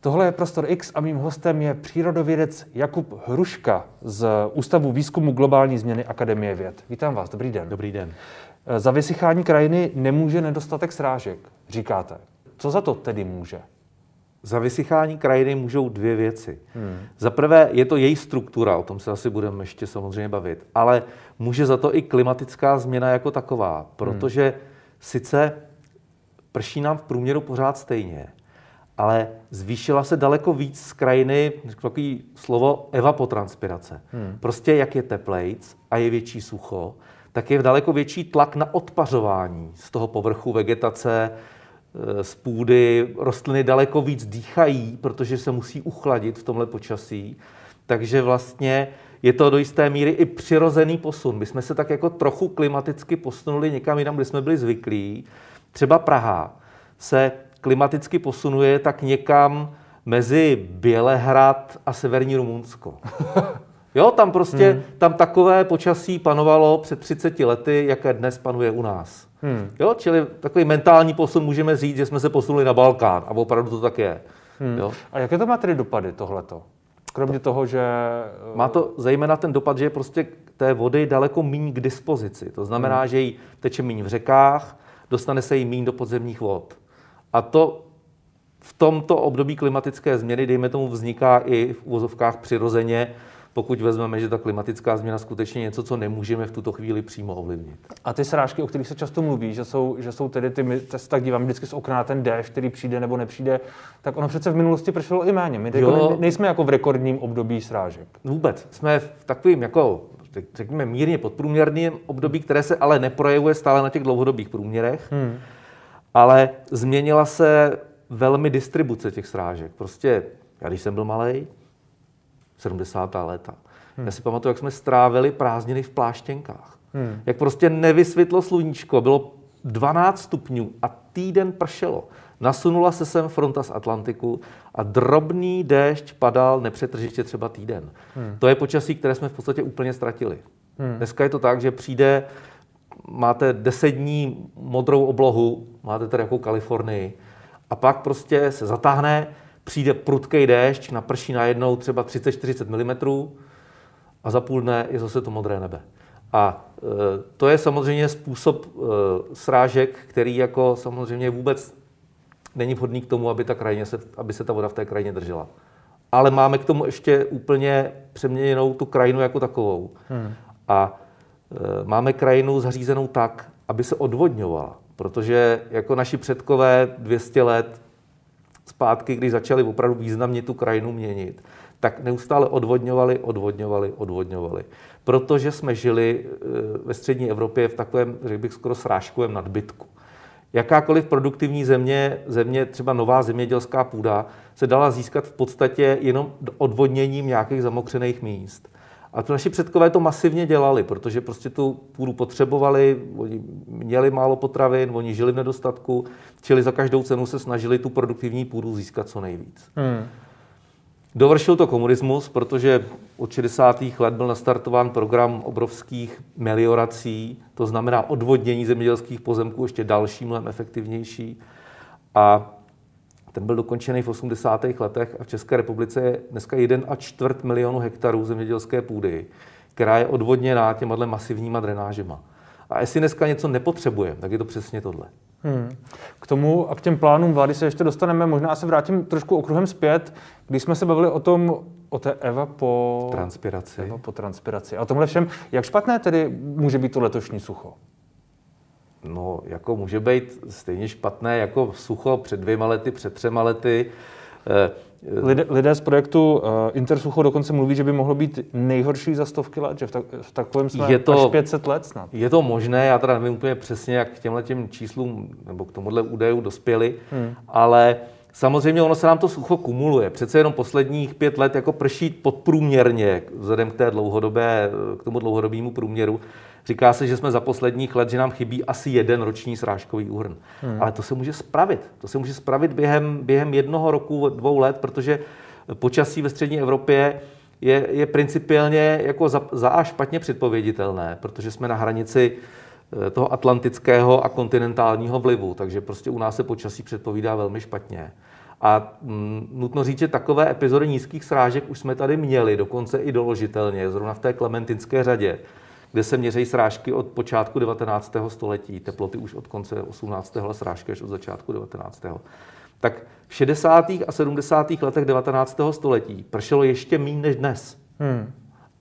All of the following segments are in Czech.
Tohle je Prostor X a mým hostem je přírodovědec Jakub Hruška z Ústavu výzkumu globální změny Akademie věd. Vítám vás, dobrý den. Dobrý den. Za vysychání krajiny nemůže nedostatek srážek, říkáte. Co za to tedy může? Za vysychání krajiny můžou dvě věci. Hmm. Za prvé je to její struktura, o tom se asi budeme ještě samozřejmě bavit, ale může za to i klimatická změna jako taková, protože hmm. sice prší nám v průměru pořád stejně, ale zvýšila se daleko víc z krajiny, takový slovo evapotranspirace. Hmm. Prostě jak je teplejc a je větší sucho, tak je daleko větší tlak na odpařování z toho povrchu vegetace, eh, z půdy. Rostliny daleko víc dýchají, protože se musí uchladit v tomhle počasí. Takže vlastně je to do jisté míry i přirozený posun. My jsme se tak jako trochu klimaticky posunuli někam jinam, kde jsme byli zvyklí. Třeba Praha se klimaticky posunuje tak někam mezi Bělehrad a severní Rumunsko. Jo, tam prostě, hmm. tam takové počasí panovalo před 30 lety, jaké dnes panuje u nás. Hmm. Jo, čili takový mentální posun můžeme říct, že jsme se posunuli na Balkán a opravdu to tak je. Hmm. Jo? A jaké to má tedy dopady tohleto? Kromě to, toho, že... Má to zejména ten dopad, že je prostě té vody daleko méně k dispozici. To znamená, hmm. že jí teče méně v řekách, dostane se jí méně do podzemních vod. A to v tomto období klimatické změny, dejme tomu, vzniká i v úvozovkách přirozeně, pokud vezmeme, že ta klimatická změna skutečně něco, co nemůžeme v tuto chvíli přímo ovlivnit. A ty srážky, o kterých se často mluví, že jsou, že jsou tedy ty, my se tak dívám vždycky z okna na ten déšť, který přijde nebo nepřijde, tak ono přece v minulosti pršelo i méně. My jako ne, nejsme jako v rekordním období srážek. Vůbec. Jsme v takovým jako řekněme mírně podprůměrným období, které se ale neprojevuje stále na těch dlouhodobých průměrech. Hmm ale změnila se velmi distribuce těch srážek. Prostě, já když jsem byl malý, 70. léta, hmm. já si pamatuju, jak jsme strávili prázdniny v pláštěnkách. Hmm. Jak prostě nevysvětlo sluníčko, bylo 12 stupňů a týden pršelo. Nasunula se sem fronta z Atlantiku a drobný déšť padal nepřetržitě třeba týden. Hmm. To je počasí, které jsme v podstatě úplně ztratili. Hmm. Dneska je to tak, že přijde máte deset dní modrou oblohu, máte tady jako Kalifornii, a pak prostě se zatáhne, přijde prudký déšť, naprší najednou třeba 30-40 mm a za půl dne je zase to modré nebe. A e, to je samozřejmě způsob e, srážek, který jako samozřejmě vůbec není vhodný k tomu, aby, ta krajině se, aby se ta voda v té krajině držela. Ale máme k tomu ještě úplně přeměněnou tu krajinu jako takovou. Hmm. A máme krajinu zařízenou tak, aby se odvodňovala. Protože jako naši předkové 200 let zpátky, když začali opravdu významně tu krajinu měnit, tak neustále odvodňovali, odvodňovali, odvodňovali. Protože jsme žili eh, ve střední Evropě v takovém, řekl bych, skoro srážkovém nadbytku. Jakákoliv produktivní země, země, třeba nová zemědělská půda, se dala získat v podstatě jenom odvodněním nějakých zamokřených míst. A to naši předkové to masivně dělali, protože prostě tu půdu potřebovali, oni měli málo potravin, oni žili v nedostatku, čili za každou cenu se snažili tu produktivní půdu získat co nejvíc. Hmm. Dovršil to komunismus, protože od 60. let byl nastartován program obrovských meliorací, to znamená odvodnění zemědělských pozemků ještě další, mnohem efektivnější. A ten byl dokončený v 80. letech a v České republice je dneska 1 a čtvrt milionu hektarů zemědělské půdy, která je odvodněná těma masivníma drenážema. A jestli dneska něco nepotřebuje, tak je to přesně tohle. Hmm. K tomu a k těm plánům vlády se ještě dostaneme. Možná se vrátím trošku okruhem zpět, když jsme se bavili o tom, o té Eva po... Transpiraci. Eva po transpiraci. A tomhle všem, jak špatné tedy může být to letošní sucho? No, jako může být stejně špatné jako sucho před dvěma lety, před třema lety. Eh, lidé, lidé z projektu uh, Intersucho dokonce mluví, že by mohlo být nejhorší za stovky let, že v, tak, v takovém jsme je to, až 500 let snad. Je to možné, já teda nevím úplně přesně, jak k těmhle těm číslům nebo k tomuhle údaju dospěli, hmm. ale Samozřejmě ono se nám to sucho kumuluje. Přece jenom posledních pět let jako prší podprůměrně vzhledem k, té dlouhodobé, k tomu dlouhodobému průměru. Říká se, že jsme za posledních let, že nám chybí asi jeden roční srážkový úhrn. Hmm. Ale to se může spravit. To se může spravit během, během jednoho roku, dvou let, protože počasí ve střední Evropě je, je principiálně jako za, za a špatně předpověditelné, protože jsme na hranici eh, toho atlantického a kontinentálního vlivu, takže prostě u nás se počasí předpovídá velmi špatně. A mm, nutno říct, že takové epizody nízkých srážek už jsme tady měli, dokonce i doložitelně, zrovna v té klementinské řadě, kde se měří srážky od počátku 19. století, teploty už od konce 18. ale srážky až od začátku 19. Tak v 60. a 70. letech 19. století pršelo ještě méně než dnes. Hmm.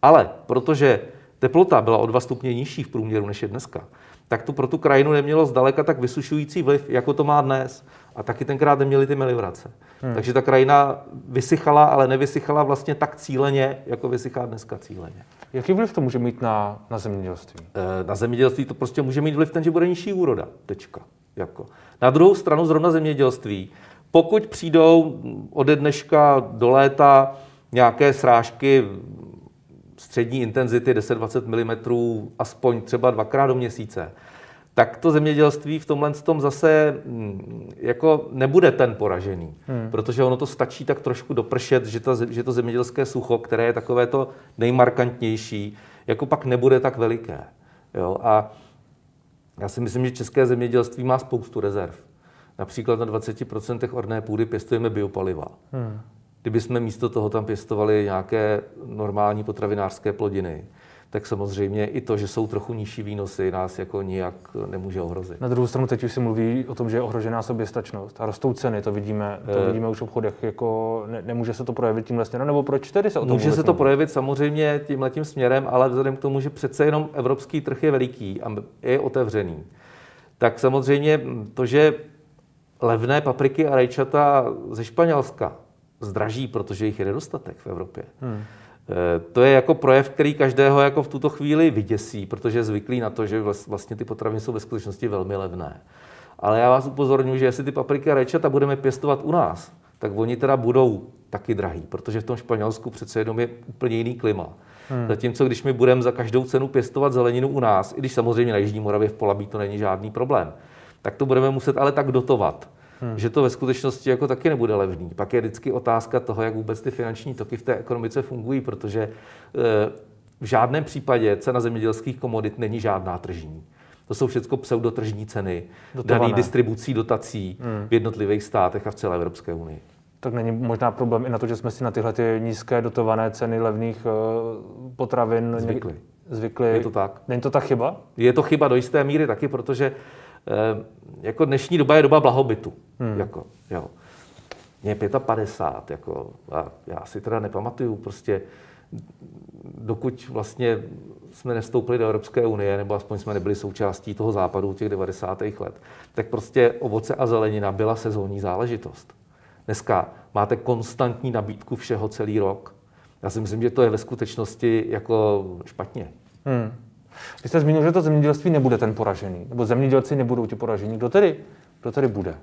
Ale protože teplota byla o 2 stupně nižší v průměru než je dneska, tak to pro tu krajinu nemělo zdaleka tak vysušující vliv, jako to má dnes. A taky tenkrát neměli ty meliorace. Hmm. Takže ta krajina vysychala, ale nevysychala vlastně tak cíleně, jako vysychá dneska cíleně. Jaký vliv to může mít na, na zemědělství? E, na zemědělství to prostě může mít vliv ten, že bude nižší úroda. Tečka. Jako. Na druhou stranu zrovna zemědělství, pokud přijdou ode dneška do léta nějaké srážky střední intenzity 10-20 mm aspoň třeba dvakrát do měsíce, tak to zemědělství v tomhle tom zase mm, jako nebude ten poražený, hmm. protože ono to stačí tak trošku dopršet, že, to, že to zemědělské sucho, které je takové to nejmarkantnější, jako pak nebude tak veliké. Jo? A já si myslím, že české zemědělství má spoustu rezerv. Například na 20% orné půdy pěstujeme biopaliva. Hmm. Kdybychom místo toho tam pěstovali nějaké normální potravinářské plodiny, tak samozřejmě i to, že jsou trochu nižší výnosy, nás jako nijak nemůže ohrozit. Na druhou stranu teď už se mluví o tom, že je ohrožená soběstačnost a rostou ceny, to vidíme, to e... vidíme už v obchodech, jako ne, nemůže se to projevit tímhle směrem, nebo proč tedy se o tom Může se to mluví? projevit samozřejmě tímhle tím směrem, ale vzhledem k tomu, že přece jenom evropský trh je veliký a je otevřený, tak samozřejmě to, že levné papriky a rajčata ze Španělska zdraží, protože jich je nedostatek v Evropě. Hmm. Eh, to je jako projev, který každého jako v tuto chvíli vyděsí, protože je zvyklý na to, že vlastně ty potraviny jsou ve skutečnosti velmi levné. Ale já vás upozorňuji, že jestli ty papriky a rajčata budeme pěstovat u nás, tak oni teda budou taky drahý, protože v tom Španělsku přece jenom je úplně jiný klima. Hmm. Zatímco když my budeme za každou cenu pěstovat zeleninu u nás, i když samozřejmě na Jižní Moravě v Polabí to není žádný problém, tak to budeme muset ale tak dotovat, hmm. že to ve skutečnosti jako taky nebude levný. Pak je vždycky otázka toho, jak vůbec ty finanční toky v té ekonomice fungují, protože e, v žádném případě cena zemědělských komodit není žádná tržní. To jsou všechno pseudotržní ceny, daný distribucí dotací hmm. v jednotlivých státech a v celé Evropské unii. Tak není možná problém i na to, že jsme si na tyhle ty nízké dotované ceny levných uh, potravin zvykli. zvykli. Je to tak. Není to ta chyba? Je to chyba do jisté míry taky, protože Eh, jako dnešní doba je doba blahobytu. Hmm. Jako, jo. Mě je 55, jako, a já si teda nepamatuju prostě, dokud vlastně jsme nestoupili do Evropské unie, nebo aspoň jsme nebyli součástí toho západu těch 90. let, tak prostě ovoce a zelenina byla sezónní záležitost. Dneska máte konstantní nabídku všeho celý rok. Já si myslím, že to je ve skutečnosti jako špatně. Hmm. Vy jste zmínil, že to zemědělství nebude ten poražený, nebo zemědělci nebudou ti poražení. Kdo tedy, kdo tedy bude?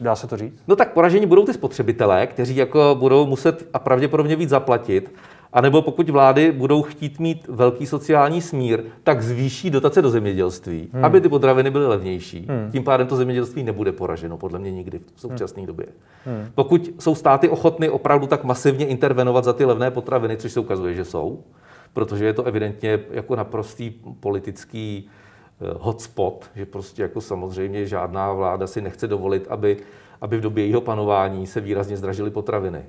Dá se to říct? No tak poražení budou ty spotřebitelé, kteří jako budou muset a pravděpodobně víc zaplatit. A nebo pokud vlády budou chtít mít velký sociální smír, tak zvýší dotace do zemědělství, hmm. aby ty potraviny byly levnější. Hmm. Tím pádem to zemědělství nebude poraženo, podle mě nikdy v současné hmm. době. Hmm. Pokud jsou státy ochotny opravdu tak masivně intervenovat za ty levné potraviny, což se ukazuje, že jsou, protože je to evidentně jako naprostý politický eh, hotspot, že prostě jako samozřejmě žádná vláda si nechce dovolit, aby, aby v době jeho panování se výrazně zdražily potraviny.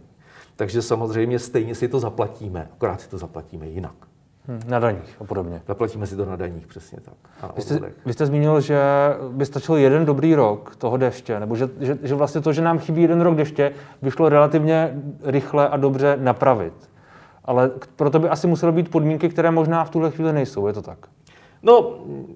Takže samozřejmě stejně si to zaplatíme, akorát si to zaplatíme jinak. Hmm, na daních a podobně. Zaplatíme si to na daních, přesně tak. vy, jste, vy jste zmínil, že by stačil jeden dobrý rok toho deště, nebo že, že, že vlastně to, že nám chybí jeden rok deště, by šlo relativně rychle a dobře napravit. Ale proto by asi musely být podmínky, které možná v tuhle chvíli nejsou. Je to tak? No,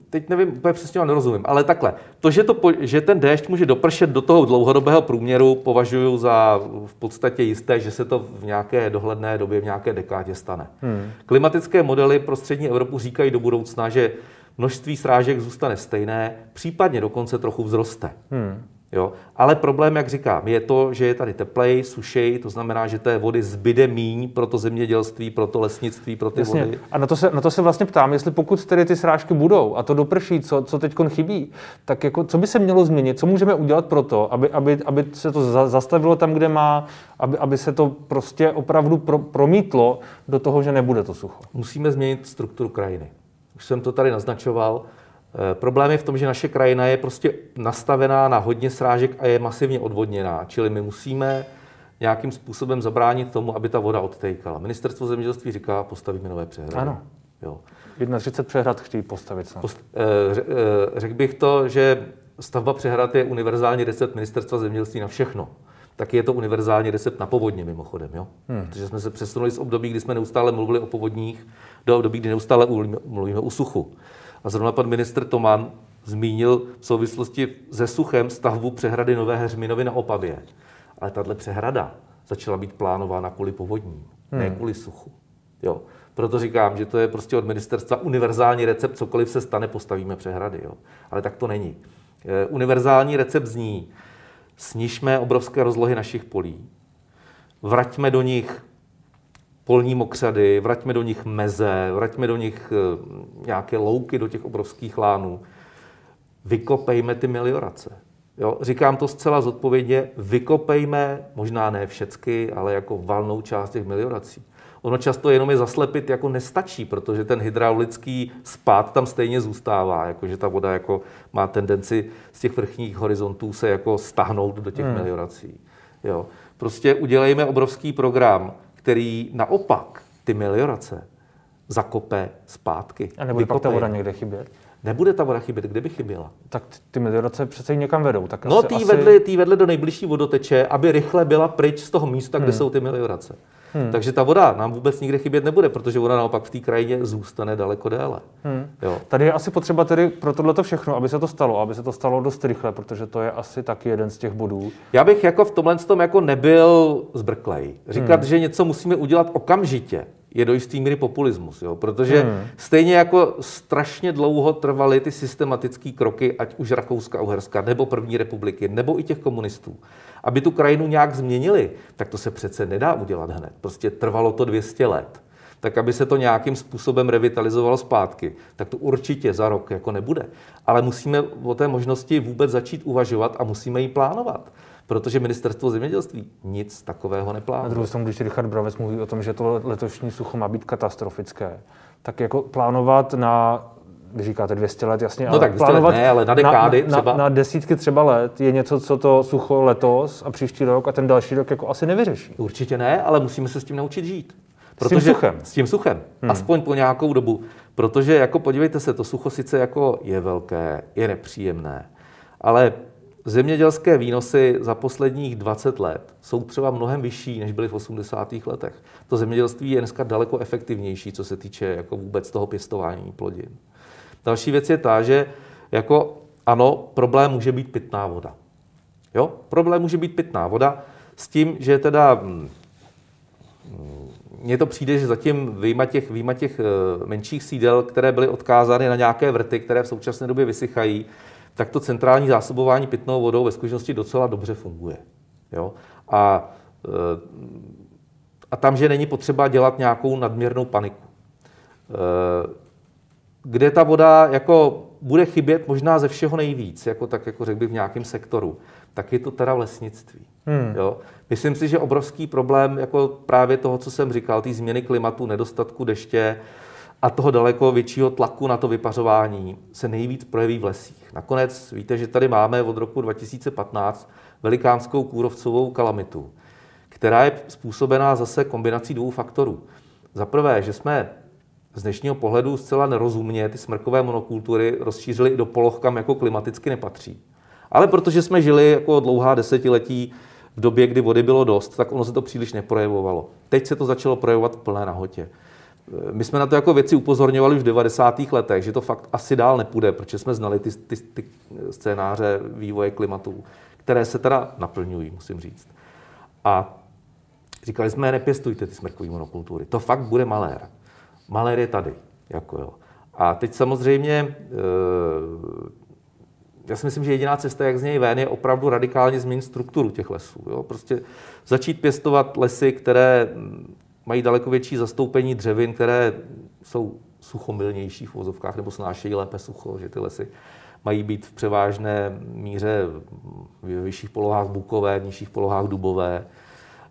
teď nevím, úplně přesně nerozumím, ale takhle. To, že, to, že ten déšť může dopršet do toho dlouhodobého průměru, považuji za v podstatě jisté, že se to v nějaké dohledné době, v nějaké dekádě stane. Hmm. Klimatické modely pro střední Evropu říkají do budoucna, že množství srážek zůstane stejné, případně dokonce trochu vzroste. Hmm. Jo? Ale problém, jak říkám, je to, že je tady teplej, sušej, to znamená, že té vody zbyde míň pro to zemědělství, pro to lesnictví, pro ty Jasně. vody. A na to, se, na to se vlastně ptám, jestli pokud tedy ty srážky budou a to doprší, co, co teď chybí, tak jako, co by se mělo změnit, co můžeme udělat pro to, aby, aby, aby se to za, zastavilo tam, kde má, aby, aby se to prostě opravdu pro, promítlo do toho, že nebude to sucho. Musíme změnit strukturu krajiny. Už jsem to tady naznačoval. E, problém je v tom, že naše krajina je prostě nastavená na hodně srážek a je masivně odvodněná, čili my musíme nějakým způsobem zabránit tomu, aby ta voda odtejkala. Ministerstvo zemědělství říká, postavíme nové přehrady. Ano. Jo. 31 přehrad chtějí postavit. Post, e, řekl bych to, že stavba přehrad je univerzální recept ministerstva zemědělství na všechno. Tak je to univerzální recept na povodně mimochodem. Jo? Hmm. Protože jsme se přesunuli z období, kdy jsme neustále mluvili o povodních, do období, kdy neustále mluvíme o suchu. A zrovna pan ministr Toman zmínil v souvislosti se suchem stavbu přehrady Nové Heřminovy na Opavě. Ale tahle přehrada začala být plánována kvůli povodním, hmm. ne kvůli suchu. Jo. Proto říkám, že to je prostě od ministerstva univerzální recept, cokoliv se stane, postavíme přehrady. Jo. Ale tak to není. Eh, univerzální recept zní, snižme obrovské rozlohy našich polí, vraťme do nich polní mokřady, vraťme do nich meze, vraťme do nich eh, nějaké louky do těch obrovských lánů, vykopejme ty meliorace. Jo, říkám to zcela zodpovědně, vykopejme, možná ne všecky, ale jako valnou část těch meliorací. Ono často jenom je zaslepit jako nestačí, protože ten hydraulický spád tam stejně zůstává, jakože ta voda jako má tendenci z těch vrchních horizontů se jako stahnout do těch hmm. meliorací. Jo. Prostě udělejme obrovský program, který naopak ty meliorace zakope zpátky. A nebude pak ta voda někde chybět? Nebude ta voda chybět, kde by chyběla? Tak ty meliorace přece někam vedou. Tak no, ty, asi... vedli, ty vedli do nejbližší vodoteče, aby rychle byla pryč z toho místa, kde hmm. jsou ty meliorace. Hmm. Takže ta voda nám vůbec nikde chybět nebude, protože voda naopak v té krajině zůstane daleko déle. Hmm. Jo. Tady je asi potřeba tedy pro tohle všechno, aby se to stalo, aby se to stalo dost rychle, protože to je asi taky jeden z těch bodů. Já bych jako v tomhle tom jako nebyl zbrklej. Říkat, hmm. že něco musíme udělat okamžitě, je do jistý míry populismus, jo? protože hmm. stejně jako strašně dlouho trvaly ty systematické kroky, ať už Rakouska, Uherska, nebo první republiky, nebo i těch komunistů, aby tu krajinu nějak změnili, tak to se přece nedá udělat hned. Prostě trvalo to 200 let. Tak aby se to nějakým způsobem revitalizovalo zpátky, tak to určitě za rok jako nebude. Ale musíme o té možnosti vůbec začít uvažovat a musíme ji plánovat protože ministerstvo zemědělství nic takového neplánuje. Na druhou stranu, když Richard Bravec mluví o tom, že to letošní sucho má být katastrofické, tak jako plánovat na vy říkáte 200 let, jasně, no ale tak plánovat let ne, ale na dekády na, třeba. Na, na desítky třeba let je něco, co to sucho letos a příští rok a ten další rok jako asi nevyřeší. Určitě ne, ale musíme se s tím naučit žít. Protože, s tím suchem. S tím suchem. Hmm. Aspoň po nějakou dobu. Protože jako podívejte se, to sucho sice jako je velké, je nepříjemné, ale zemědělské výnosy za posledních 20 let jsou třeba mnohem vyšší, než byly v 80. letech. To zemědělství je dneska daleko efektivnější, co se týče jako vůbec toho pěstování plodin. Další věc je ta, že jako ano, problém může být pitná voda. Jo? Problém může být pitná voda s tím, že teda hm, mně to přijde, že zatím výjima těch, výjima těch eh, menších sídel, které byly odkázány na nějaké vrty, které v současné době vysychají, tak to centrální zásobování pitnou vodou ve skutečnosti docela dobře funguje. Jo? A, eh, a tam, že není potřeba dělat nějakou nadměrnou paniku. Eh, kde ta voda jako bude chybět možná ze všeho nejvíc, jako tak jako řekl bych v nějakém sektoru, tak je to teda v lesnictví. Hmm. Jo? Myslím si, že obrovský problém jako právě toho, co jsem říkal, ty změny klimatu, nedostatku deště, a toho daleko většího tlaku na to vypařování se nejvíc projeví v lesích. Nakonec víte, že tady máme od roku 2015 velikánskou kůrovcovou kalamitu, která je způsobená zase kombinací dvou faktorů. Za prvé, že jsme z dnešního pohledu zcela nerozumně ty smrkové monokultury rozšířili i do poloh, kam jako klimaticky nepatří. Ale protože jsme žili jako dlouhá desetiletí v době, kdy vody bylo dost, tak ono se to příliš neprojevovalo. Teď se to začalo projevovat v plné nahotě. My jsme na to jako věci upozorňovali už v 90. letech, že to fakt asi dál nepůjde, protože jsme znali ty, ty, ty scénáře vývoje klimatu, které se teda naplňují, musím říct. A říkali jsme, nepěstujte ty smrkové monokultury. To fakt bude malér. Malér je tady. Jako jo. A teď samozřejmě, eh, já si myslím, že jediná cesta, jak z něj ven, je opravdu radikálně změnit strukturu těch lesů. Jo? Prostě začít pěstovat lesy, které mají daleko větší zastoupení dřevin, které jsou suchomilnější v vozovkách nebo snášejí lépe sucho, že ty lesy mají být v převážné míře v vyšších polohách bukové, v nižších polohách dubové.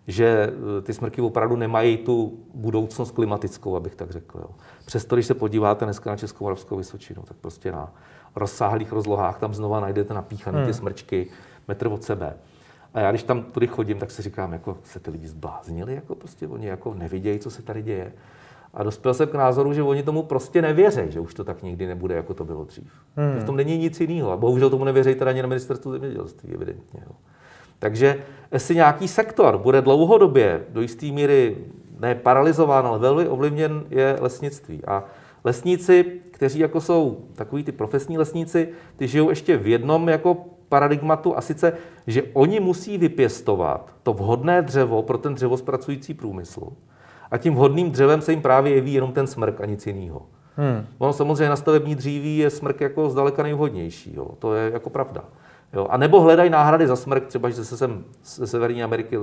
že eh, ty smrky opravdu nemají tu budoucnost klimatickou, abych tak řekl. Jo. Přesto, když se podíváte dneska na Českou Moravskou Vysočinu, tak prostě na rozsáhlých rozlohách tam znova najdete napíchané hmm. ty smrčky metr od sebe. A já když tam tudy chodím, tak si říkám, jako se ty lidi zbláznili, jako prostě oni jako nevidějí, co se tady děje. A dospěl jsem k názoru, že oni tomu prostě nevěří, že už to tak nikdy nebude, jako to bylo dřív. Hmm. V tom není nic jiného. A bohužel tomu nevěří teda ani na ministerstvu zemědělství, evidentně. Jo. Takže jestli nějaký sektor bude dlouhodobě do jisté míry ne paralizován, ale velmi ovlivněn, je lesnictví. A lesníci, kteří jako jsou takový ty profesní lesníci, ty žijou ještě v jednom jako paradigmatu a sice, že oni musí vypěstovat to vhodné dřevo pro ten dřevospracující průmysl. A tím vhodným dřevem se jim právě jeví jenom ten smrk a nic jiného. Hmm. Ono samozřejmě na stavební dříví je smrk jako zdaleka nejvhodnější. Jo. To je jako pravda. Jo. A nebo hledají náhrady za smrk, třeba že se sem ze Severní Ameriky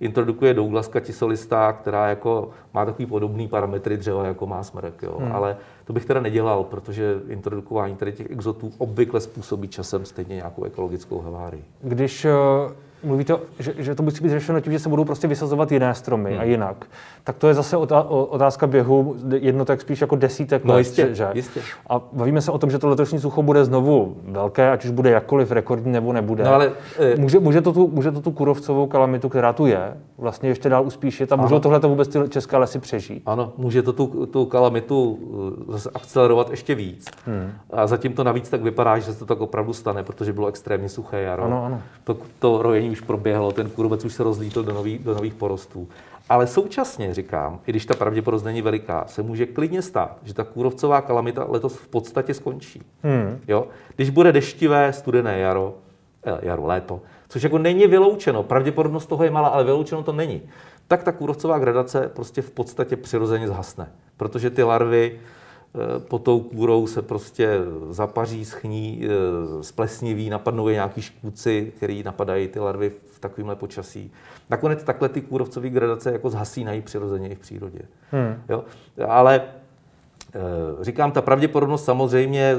introdukuje Douglaska tisolista, která jako má takový podobný parametry dřeva, jako má smrk. Jo. Hmm. Ale to bych teda nedělal, protože introdukování tady těch exotů obvykle způsobí časem stejně nějakou ekologickou havárii. Když uh mluvíte, že, že to musí být řešeno tím, že se budou prostě vysazovat jiné stromy hmm. a jinak, tak to je zase otázka běhu jednotek spíš jako desítek no, let. Jistě, že? jistě. A bavíme se o tom, že to letošní sucho bude znovu velké, ať už bude jakkoliv rekordní nebo nebude. No, ale, e... může, může, to tu, může to tu kurovcovou kalamitu, která tu je, vlastně ještě dál uspíšit a můžou tohle to vůbec ty české lesy přežít? Ano, může to tu, tu kalamitu e, zase akcelerovat ještě víc. Hmm. A zatím to navíc tak vypadá, že se to tak opravdu stane, protože bylo extrémně suché jaro. Ano, ano. To, to rojení už proběhlo, ten kůrovec už se rozlítl do, nový, do nových porostů. Ale současně říkám, i když ta pravděpodobnost není veliká, se může klidně stát, že ta kůrovcová kalamita letos v podstatě skončí. Hmm. Jo? Když bude deštivé, studené jaro, eh, jaro, léto, což jako není vyloučeno, pravděpodobnost toho je malá, ale vyloučeno to není, tak ta kůrovcová gradace prostě v podstatě přirozeně zhasne, protože ty larvy pod tou kůrou se prostě zapaří, schní, eh, splesniví, napadnou je nějaký škůdci, který napadají ty larvy v takovémhle počasí. Nakonec takhle ty kůrovcové gradace jako zhasínají přirozeně i v přírodě. Hmm. Jo? Ale eh, říkám, ta pravděpodobnost samozřejmě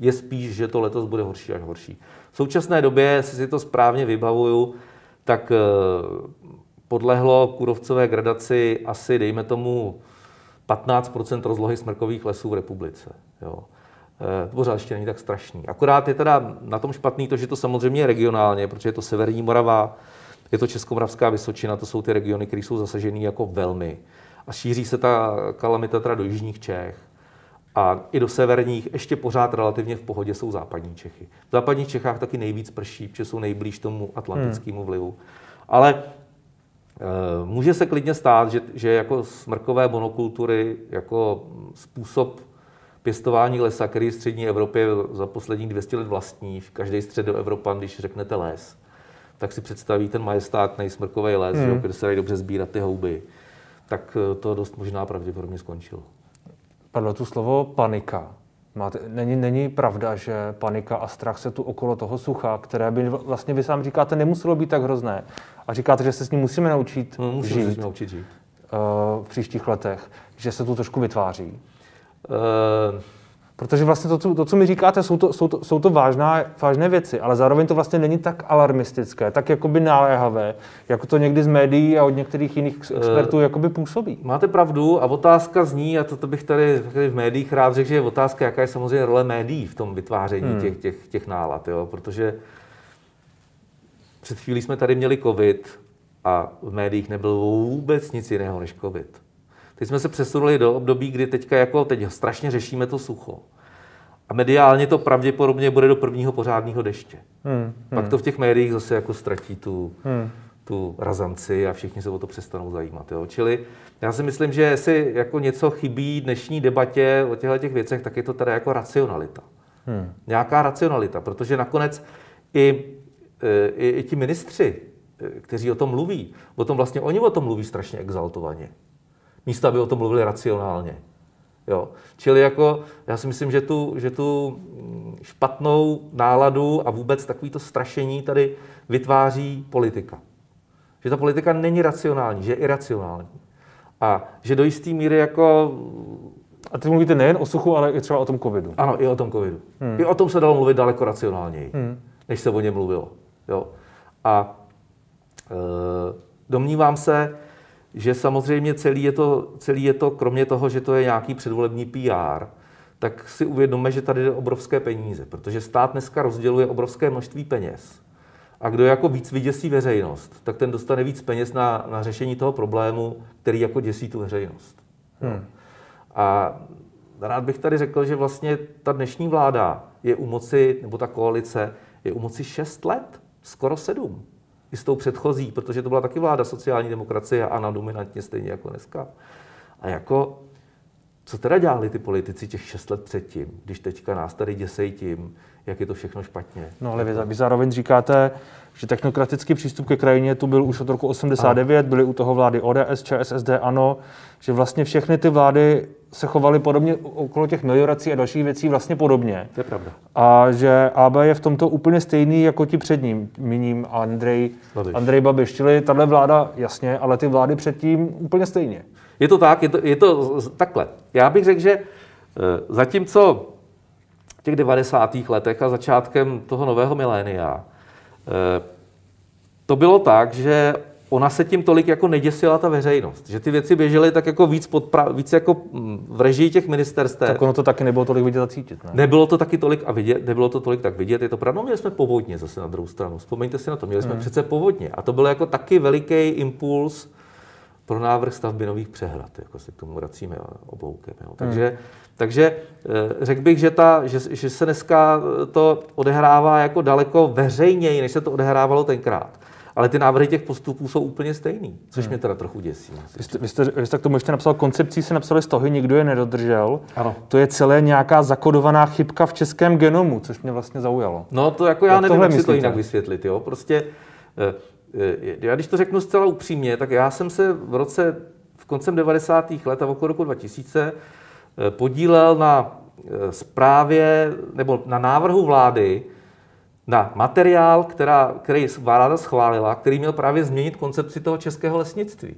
je spíš, že to letos bude horší až horší. V současné době, jestli si to správně vybavuju, tak podlehlo kůrovcové gradaci asi, dejme tomu, 15% rozlohy smrkových lesů v republice. Jo. E, pořád ještě není tak strašný. Akorát je teda na tom špatný to, že to samozřejmě je regionálně, protože je to Severní Morava, je to Českomoravská Vysočina, to jsou ty regiony, které jsou zasažené jako velmi. A šíří se ta kalamita teda do jižních Čech. A i do severních, ještě pořád relativně v pohodě jsou západní Čechy. V západních Čechách taky nejvíc prší, protože jsou nejblíž tomu atlantickému vlivu. Ale Eh, může se klidně stát, že, že jako smrkové monokultury, jako způsob pěstování lesa, který v střední Evropě za posledních 200 let vlastní, každý středoevropan, když řeknete les, tak si představí ten majestátný smrkový les, hmm. kde se dají dobře sbírat ty houby, tak eh, to dost možná pravděpodobně skončilo. Padlo tu slovo panika. Máte, není, není pravda, že panika a strach se tu okolo toho sucha, které by vlastně vy sám říkáte, nemuselo být tak hrozné. A říkáte, že se s ním musíme naučit no, musíme žít, naučit žít. Uh, v příštích letech, že se tu trošku vytváří. Uh, Protože vlastně to, co, to, co mi říkáte, jsou to, jsou to, jsou to vážná, vážné věci, ale zároveň to vlastně není tak alarmistické, tak jakoby naléhavé, jako to někdy z médií a od některých jiných expertů uh, jakoby působí. Máte pravdu a otázka zní, a to, to bych tady, tady v médiích rád řekl, že je otázka, jaká je samozřejmě role médií v tom vytváření hmm. těch, těch, těch nálad, jo? protože před chvílí jsme tady měli covid a v médiích nebylo vůbec nic jiného než covid. Teď jsme se přesunuli do období, kdy teďka jako teď strašně řešíme to sucho. A mediálně to pravděpodobně bude do prvního pořádného deště. Hmm, Pak hmm. to v těch médiích zase jako ztratí tu, hmm. tu razanci a všichni se o to přestanou zajímat. Jo. Čili já si myslím, že jestli jako něco chybí dnešní debatě o těchto těch věcech, tak je to teda jako racionalita. Hmm. Nějaká racionalita, protože nakonec i, e, i, i ti ministři, e, kteří o tom mluví, o tom vlastně oni o tom mluví strašně exaltovaně místo aby o tom mluvili racionálně. Jo. Čili jako, já si myslím, že tu, že tu špatnou náladu a vůbec takovýto strašení tady vytváří politika. Že ta politika není racionální, že je iracionální. A že do jisté míry jako... A ty mluvíte nejen o suchu, ale i třeba o tom covidu. Ano, i o tom covidu. Hmm. I o tom se dalo mluvit daleko racionálněji, hmm. než se o něm mluvilo. Jo. A e, Domnívám se, že samozřejmě celý je, to, celý je to, kromě toho, že to je nějaký předvolební PR, tak si uvědomme, že tady jde obrovské peníze, protože stát dneska rozděluje obrovské množství peněz. A kdo jako víc vyděsí veřejnost, tak ten dostane víc peněz na, na řešení toho problému, který jako děsí tu veřejnost. Hmm. A rád bych tady řekl, že vlastně ta dnešní vláda je u moci, nebo ta koalice je u moci 6 let, skoro 7. I s tou předchozí, protože to byla taky vláda sociální demokracie a Ana dominantně stejně jako dneska. A jako, co teda dělali ty politici těch 6 let předtím, když teďka nás tady děsej tím, jak je to všechno špatně. No ale vy, vy zároveň říkáte, že technokratický přístup ke krajině tu byl už od roku 89, byly u toho vlády ODS, ČSSD, ANO, že vlastně všechny ty vlády se chovaly podobně okolo těch meliorací a dalších věcí vlastně podobně. To je pravda. A že AB je v tomto úplně stejný jako ti před ním, míním Andrej Babiš. Andrej Babiš. Čili tahle vláda, jasně, ale ty vlády předtím úplně stejně. Je to tak, je to, je to takhle. Já bych řekl, že eh, zatímco v těch 90. letech a začátkem toho nového milénia Eh, to bylo tak, že ona se tím tolik jako neděsila ta veřejnost. Že ty věci běžely tak jako víc, podpra- víc jako mm, v režii těch ministerstev. Tak ono to taky nebylo tolik vidět a cítit, ne? Nebylo to taky tolik a vidět, nebylo to tolik tak vidět. Je to pravda, no, měli jsme povodně zase na druhou stranu. Vzpomeňte si na to, měli jsme hmm. přece povodně. A to byl jako taky veliký impuls pro návrh stavby nových přehrad, jako se k tomu vracíme obloukem. Jo. Takže, hmm. takže eh, řekl bych, že, ta, že, že se dneska to odehrává jako daleko veřejněji, než se to odehrávalo tenkrát. Ale ty návrhy těch postupů jsou úplně stejný, což hmm. mě teda trochu děsí. Vy jste, vy, jste, vy jste k tomu ještě napsal, koncepcí se napsali z toho, nikdo je nedodržel. Ano. To je celé nějaká zakodovaná chybka v českém genomu, což mě vlastně zaujalo. No to jako já jak nevím, jak si to jinak vysvětlit. Jo? Prostě Eh, já když to řeknu zcela upřímně, tak já jsem se v roce, v koncem 90. let a v okolo roku 2000 eh, podílel na zprávě eh, nebo na návrhu vlády na materiál, která, který vláda schválila, který měl právě změnit koncepci toho českého lesnictví.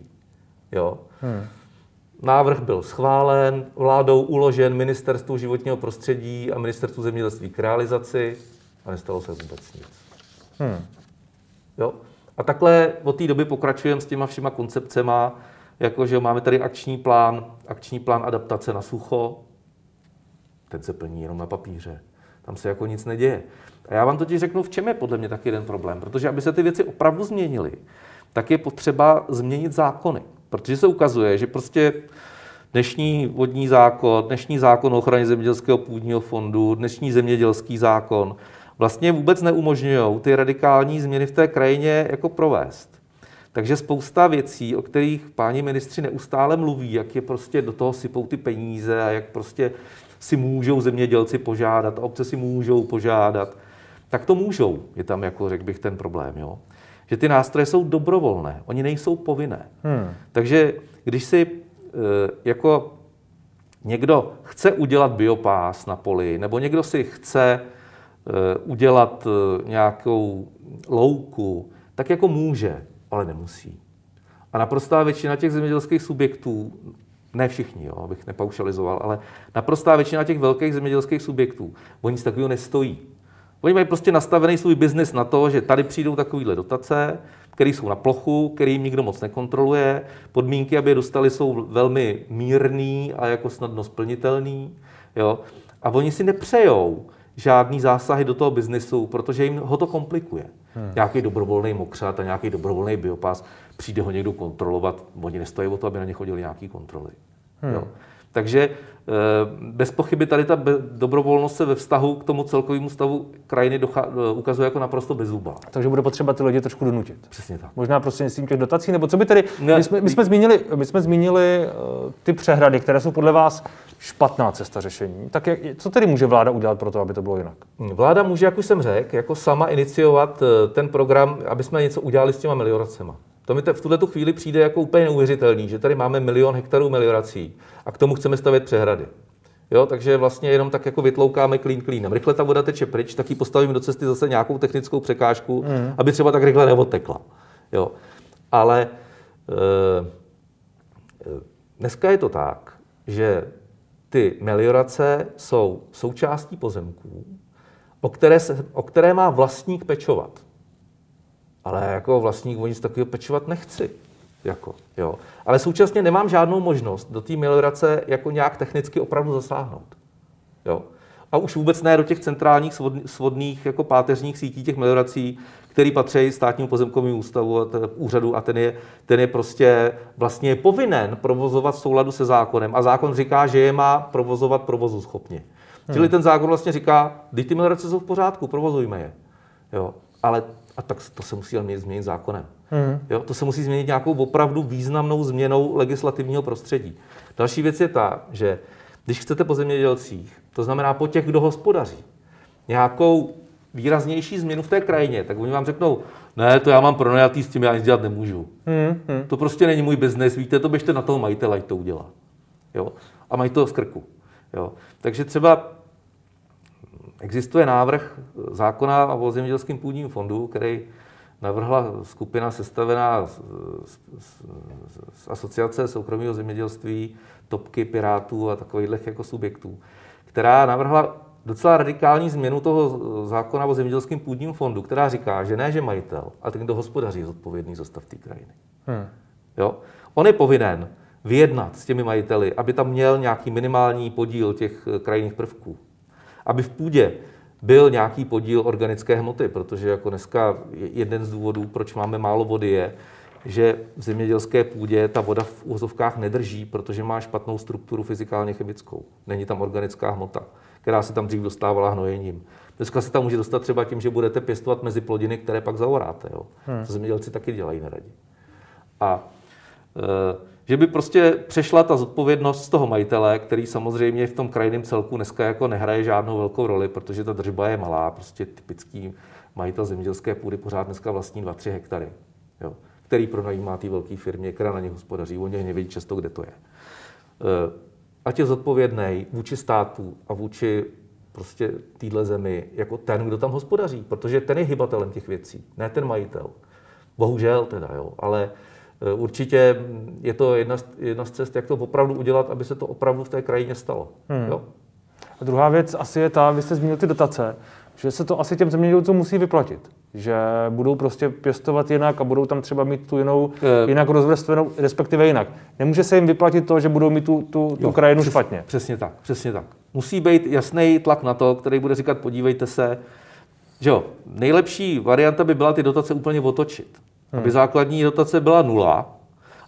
Jo? Hmm. Návrh byl schválen, vládou uložen ministerstvu životního prostředí a ministerstvu zemědělství k realizaci a nestalo se vůbec nic. Hmm. Jo? A takhle od té doby pokračujeme s těma všema koncepcema, jako že máme tady akční plán, akční plán adaptace na sucho, ten se plní jenom na papíře. Tam se jako nic neděje. A já vám totiž řeknu, v čem je podle mě taky jeden problém. Protože aby se ty věci opravdu změnily, tak je potřeba změnit zákony. Protože se ukazuje, že prostě dnešní vodní zákon, dnešní zákon o ochraně zemědělského půdního fondu, dnešní zemědělský zákon, vlastně vůbec neumožňují ty radikální změny v té krajině jako provést. Takže spousta věcí, o kterých páni ministři neustále mluví, jak je prostě do toho sypou ty peníze a jak prostě si můžou zemědělci požádat a obce si můžou požádat, tak to můžou. Je tam, jako řekl bych, ten problém. Jo? Že ty nástroje jsou dobrovolné, oni nejsou povinné. Hmm. Takže když si e, jako někdo chce udělat biopás na poli, nebo někdo si chce Eh, udělat eh, nějakou louku, tak jako může, ale nemusí. A naprostá většina těch zemědělských subjektů, ne všichni, jo, abych nepaušalizoval, ale naprostá většina těch velkých zemědělských subjektů, oni nic takového nestojí. Oni mají prostě nastavený svůj biznis na to, že tady přijdou takovéhle dotace, které jsou na plochu, který jim nikdo moc nekontroluje. Podmínky, aby je dostali, jsou velmi mírný a jako snadno splnitelný. Jo? A oni si nepřejou, žádný zásahy do toho biznesu, protože jim ho to komplikuje. Hmm. Nějaký dobrovolný mokřat a nějaký dobrovolný biopás, přijde ho někdo kontrolovat, oni nestojí o to, aby na ně chodili nějaký kontroly. Hmm. Jo. Takže eh, bez pochyby tady ta dobrovolnost se ve vztahu k tomu celkovému stavu krajiny docha- eh, ukazuje jako naprosto bezúba. Takže bude potřeba ty lidi trošku donutit. Přesně tak. Možná prostřednictvím těch dotací, nebo co by tedy... My jsme, my jsme zmínili, my jsme zmínili uh, ty přehrady, které jsou podle vás špatná cesta řešení. Tak jak, co tedy může vláda udělat pro to, aby to bylo jinak? Vláda může, jak už jsem řekl, jako sama iniciovat ten program, aby jsme něco udělali s těma melioracemi. To mi v tuhle chvíli přijde jako úplně neuvěřitelný, že tady máme milion hektarů meliorací a k tomu chceme stavět přehrady. Jo, takže vlastně jenom tak jako vytloukáme klín klínem. Rychle ta voda teče pryč, tak ji postavíme do cesty zase nějakou technickou překážku, mm. aby třeba tak rychle neodtekla. Jo. Ale e, dneska je to tak, že ty meliorace jsou součástí pozemků, o které, se, o které má vlastník pečovat. ale jako vlastník o nic takového pečovat nechci. Jako, jo. Ale současně nemám žádnou možnost do té meliorace jako nějak technicky opravdu zasáhnout. Jo. A už vůbec ne do těch centrálních svodných jako páteřních sítí těch meliorací, který patří státnímu pozemkovému ústavu a t- úřadu a ten je, ten je prostě vlastně povinen provozovat v souladu se zákonem. A zákon říká, že je má provozovat provozu schopně. Hmm. Čili ten zákon vlastně říká, když ty meliorace jsou v pořádku, provozujme je. Jo. Ale a tak to se musí ale změnit zákonem. Hmm. Jo, to se musí změnit nějakou opravdu významnou změnou legislativního prostředí. Další věc je ta, že když chcete po zemědělcích, to znamená po těch, kdo hospodaří, nějakou výraznější změnu v té krajině, tak oni vám řeknou, ne, to já mám pronajatý, s tím já nic dělat nemůžu. Hmm, hmm. To prostě není můj biznes, víte, to běžte na toho majitele, ať to udělá. Jo? A mají to z krku. Jo? Takže třeba existuje návrh zákona o zemědělském půdním fondu, který navrhla skupina sestavená z, z, z, z asociace soukromého zemědělství, topky pirátů a takových jako subjektů, která navrhla docela radikální změnu toho zákona o zemědělském půdním fondu, která říká, že ne, že majitel, ale ten, kdo hospodaří, je zodpovědný za stav té krajiny. Hmm. Jo? On je povinen vyjednat s těmi majiteli, aby tam měl nějaký minimální podíl těch krajinných prvků. Aby v půdě byl nějaký podíl organické hmoty, protože jako dneska jeden z důvodů, proč máme málo vody, je, že v zemědělské půdě ta voda v úzovkách nedrží, protože má špatnou strukturu fyzikálně chemickou. Není tam organická hmota, která se tam dřív dostávala hnojením. Dneska se tam může dostat třeba tím, že budete pěstovat mezi plodiny, které pak zaoráte. Jo? Hmm. To zemědělci taky dělají neradi. A e, že by prostě přešla ta zodpovědnost z toho majitele, který samozřejmě v tom krajinném celku dneska jako nehraje žádnou velkou roli, protože ta držba je malá, prostě typický majitel zemědělské půdy pořád dneska vlastní 2-3 hektary, jo, který pronajímá té velké firmě, která na ně hospodaří, oni nevědí často, kde to je. Eh, ať je zodpovědný vůči státu a vůči prostě téhle zemi jako ten, kdo tam hospodaří, protože ten je hybatelem těch věcí, ne ten majitel. Bohužel teda, jo, ale Eh, určitě je to jedna z, jedna z cest, jak to opravdu udělat, aby se to opravdu v té krajině stalo. Hmm. Jo? A druhá věc asi je ta, vy jste zmínil ty dotace, že se to asi těm zemědělcům musí vyplatit. Že budou prostě pěstovat jinak a budou tam třeba mít tu jinou, e... jinak rozvrstvenou, respektive jinak. Nemůže se jim vyplatit to, že budou mít tu, tu, jo, tu krajinu přes, špatně. Přesně tak, přesně tak. Musí být jasný tlak na to, který bude říkat, podívejte se, že jo, nejlepší varianta by byla ty dotace úplně otočit hmm. aby základní dotace byla nula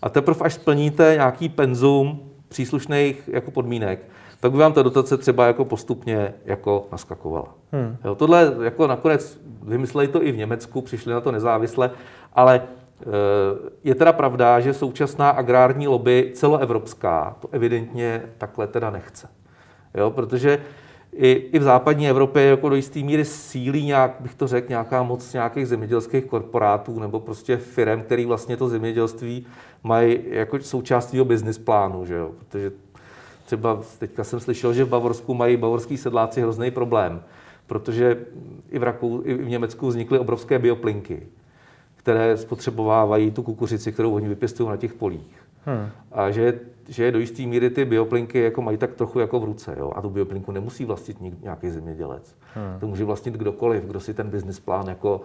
a teprve až splníte nějaký penzum příslušných jako podmínek, tak by vám ta dotace třeba jako postupně jako naskakovala. Hmm. Jo, tohle jako nakonec vymysleli to i v Německu, přišli na to nezávisle, ale e, je teda pravda, že současná agrární lobby celoevropská to evidentně takhle teda nechce. Jo, protože i, i v západní Evropě jako do jisté míry sílí nějak, bych to řekl, nějaká moc nějakých zemědělských korporátů nebo prostě firm, který vlastně to zemědělství mají jako součást svého business plánu, že jo? protože třeba teďka jsem slyšel, že v Bavorsku mají bavorský sedláci hrozný problém, protože i v, Rakou, i v Německu vznikly obrovské bioplinky, které spotřebovávají tu kukuřici, kterou oni vypěstují na těch polích. Hmm. A že, že do jisté míry ty bioplinky jako mají tak trochu jako v ruce. Jo? A tu bioplinku nemusí vlastnit nějaký zemědělec. Hmm. To může vlastnit kdokoliv, kdo si ten business plán jako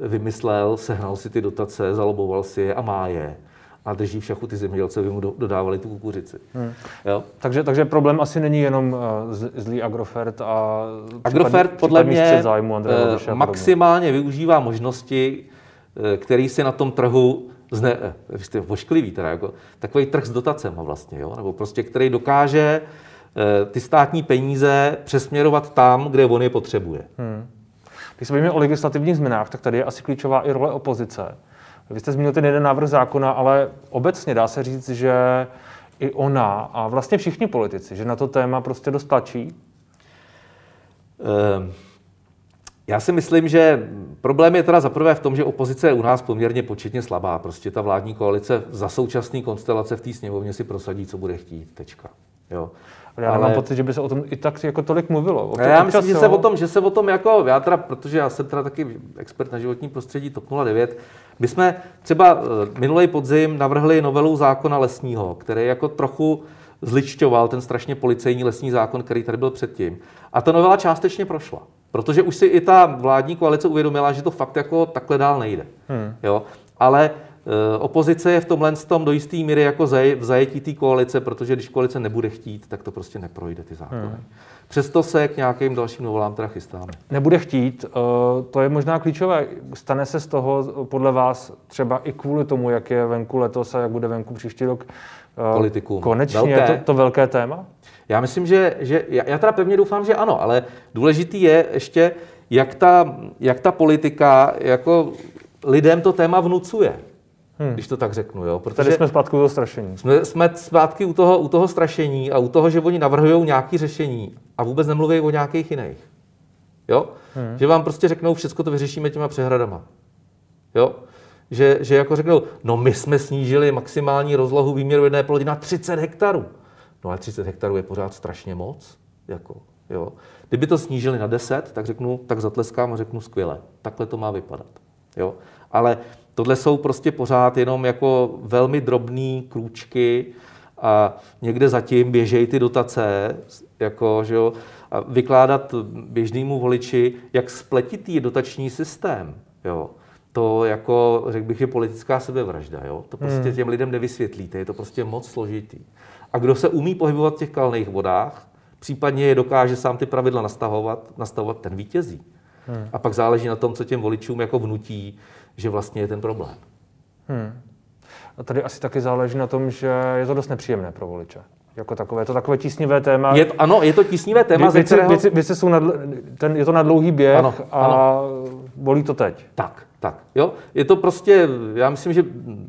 vymyslel, sehnal si ty dotace, zaloboval si je a má je a drží v šachu ty zemědělce, aby mu dodávali tu kukuřici. Hmm. Jo? Takže, takže problém asi není jenom uh, zlý Agrofert a Agrofert podle mě zájmu uh, maximálně využívá možnosti, uh, který si na tom trhu zne, eh, vy jste vošklivý teda, jako, takový trh s dotacemi vlastně, jo? nebo prostě, který dokáže eh, ty státní peníze přesměrovat tam, kde on je potřebuje. Hmm. Když se bavíme o legislativních změnách, tak tady je asi klíčová i role opozice. Vy jste zmínil ten jeden návrh zákona, ale obecně dá se říct, že i ona a vlastně všichni politici, že na to téma prostě dost tlačí? Um. Já si myslím, že problém je teda zaprvé v tom, že opozice je u nás poměrně početně slabá. Prostě ta vládní koalice za současný konstelace v té sněmovně si prosadí, co bude chtít. Tečka. Jo. Já ale... mám pocit, že by se o tom i tak jako tolik mluvilo. O já myslím, že se o tom, že se o tom jako, já teda, protože já jsem teda taky expert na životní prostředí TOP 09, my jsme třeba eh, minulý podzim navrhli novelu zákona lesního, který jako trochu zličťoval ten strašně policejní lesní zákon, který tady byl předtím. A ta novela částečně prošla. Protože už si i ta vládní koalice uvědomila, že to fakt jako takhle dál nejde. Hmm. Jo? Ale opozice je v tomhle tom do jisté míry jako v zajetí té koalice, protože když koalice nebude chtít, tak to prostě neprojde ty zákony. Hmm. Přesto se k nějakým dalším novolám teda chystáme. Nebude chtít, eh, to je možná klíčové. Stane se z toho podle vás třeba i kvůli tomu, jak je venku letos a jak bude venku příští rok eh, politiku. Konečně velké. je to, to velké téma? Já myslím, že, že já, já teda pevně doufám, že ano, ale důležitý je ještě, jak ta, jak ta politika jako lidem to téma vnucuje. Hmm. Když to tak řeknu. Jo? Protože Tady jsme zpátky u toho strašení. Jsme, jsme zpátky u toho, u toho strašení a u toho, že oni navrhují nějaké řešení a vůbec nemluví o nějakých jiných. Jo? Hmm. Že vám prostě řeknou, všechno to vyřešíme těma přehradama. Jo? Že, že jako řeknou, no my jsme snížili maximální rozlohu výměru jedné plody na 30 hektarů. No ale 30 hektarů je pořád strašně moc. Jako, jo. Kdyby to snížili na 10, tak řeknu, tak zatleskám a řeknu skvěle. Takhle to má vypadat. Jo. Ale tohle jsou prostě pořád jenom jako velmi drobné krůčky a někde zatím běžejí ty dotace, jako, že jo, a vykládat běžnému voliči, jak spletitý je dotační systém. Jo to jako, řekl bych, je politická sebevražda. Jo? To prostě hmm. těm lidem nevysvětlíte, je to prostě moc složitý. A kdo se umí pohybovat v těch kalných vodách, případně je dokáže sám ty pravidla nastavovat, nastavovat ten vítězí. Hmm. A pak záleží na tom, co těm voličům jako vnutí, že vlastně je ten problém. Hmm. A tady asi taky záleží na tom, že je to dost nepříjemné pro voliče. Jako takové, je to takové tísnivé téma. Je, ano, je to tísnivé téma, věci, ze kterého... věci, věci jsou na, ten, je to na dlouhý běh ano, a ano. bolí to teď. Tak, tak, jo. Je to prostě, já myslím, že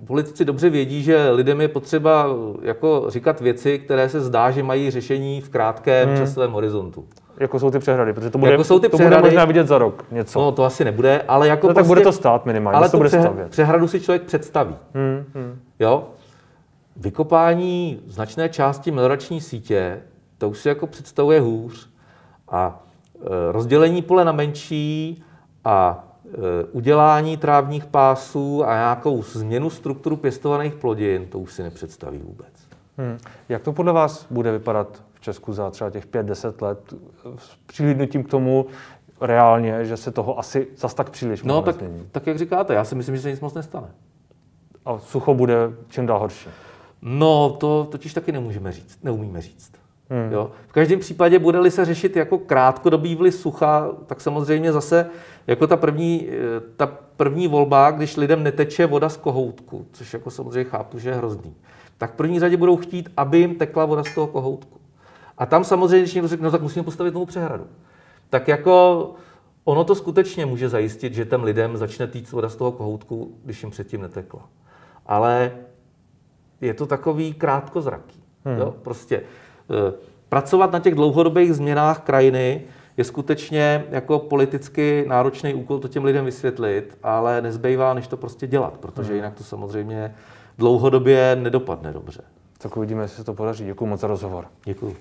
politici dobře vědí, že lidem je potřeba jako říkat věci, které se zdá, že mají řešení v krátkém hmm. časovém horizontu. Jako jsou ty přehrady, protože to bude, jako jsou ty to přehrady, bude možná vidět za rok něco. No, to asi nebude, ale jako no, prostě, tak bude to stát minimálně, ale to bude přehr- stavět. přehradu si člověk představí. Hmm, hmm. Jo? Vykopání značné části meliorační sítě, to už si jako představuje hůř. A e, rozdělení pole na menší a Eh, udělání trávních pásů a nějakou změnu strukturu pěstovaných plodin, to už si nepředstaví vůbec. Hmm. Jak to podle vás bude vypadat Česku za třeba těch 5-10 let s přihlednutím k tomu reálně, že se toho asi zas tak příliš No tak, tak jak říkáte, já si myslím, že se nic moc nestane. A sucho bude čím dál horší. No, to totiž taky nemůžeme říct, neumíme říct. Hmm. Jo? V každém případě bude-li se řešit jako krátkodobý vliv sucha, tak samozřejmě zase jako ta první, eh, ta první volba, když lidem neteče voda z kohoutku, což jako samozřejmě chápu, že je hrozný, tak v první řadě budou chtít, aby jim tekla voda z toho kohoutku. A tam samozřejmě, když někdo řekne, no tak musíme postavit novou přehradu. Tak jako ono to skutečně může zajistit, že těm lidem začne týct voda z toho kohoutku, když jim předtím netekla. Ale je to takový krátkozraký. Hmm. Jo? Prostě Eh, pracovat na těch dlouhodobých změnách krajiny je skutečně jako politicky náročný úkol to těm lidem vysvětlit, ale nezbývá, než to prostě dělat, protože hmm. jinak to samozřejmě dlouhodobě nedopadne dobře. Tak uvidíme, jestli se to podaří. Děkuji moc za rozhovor. Děkuji.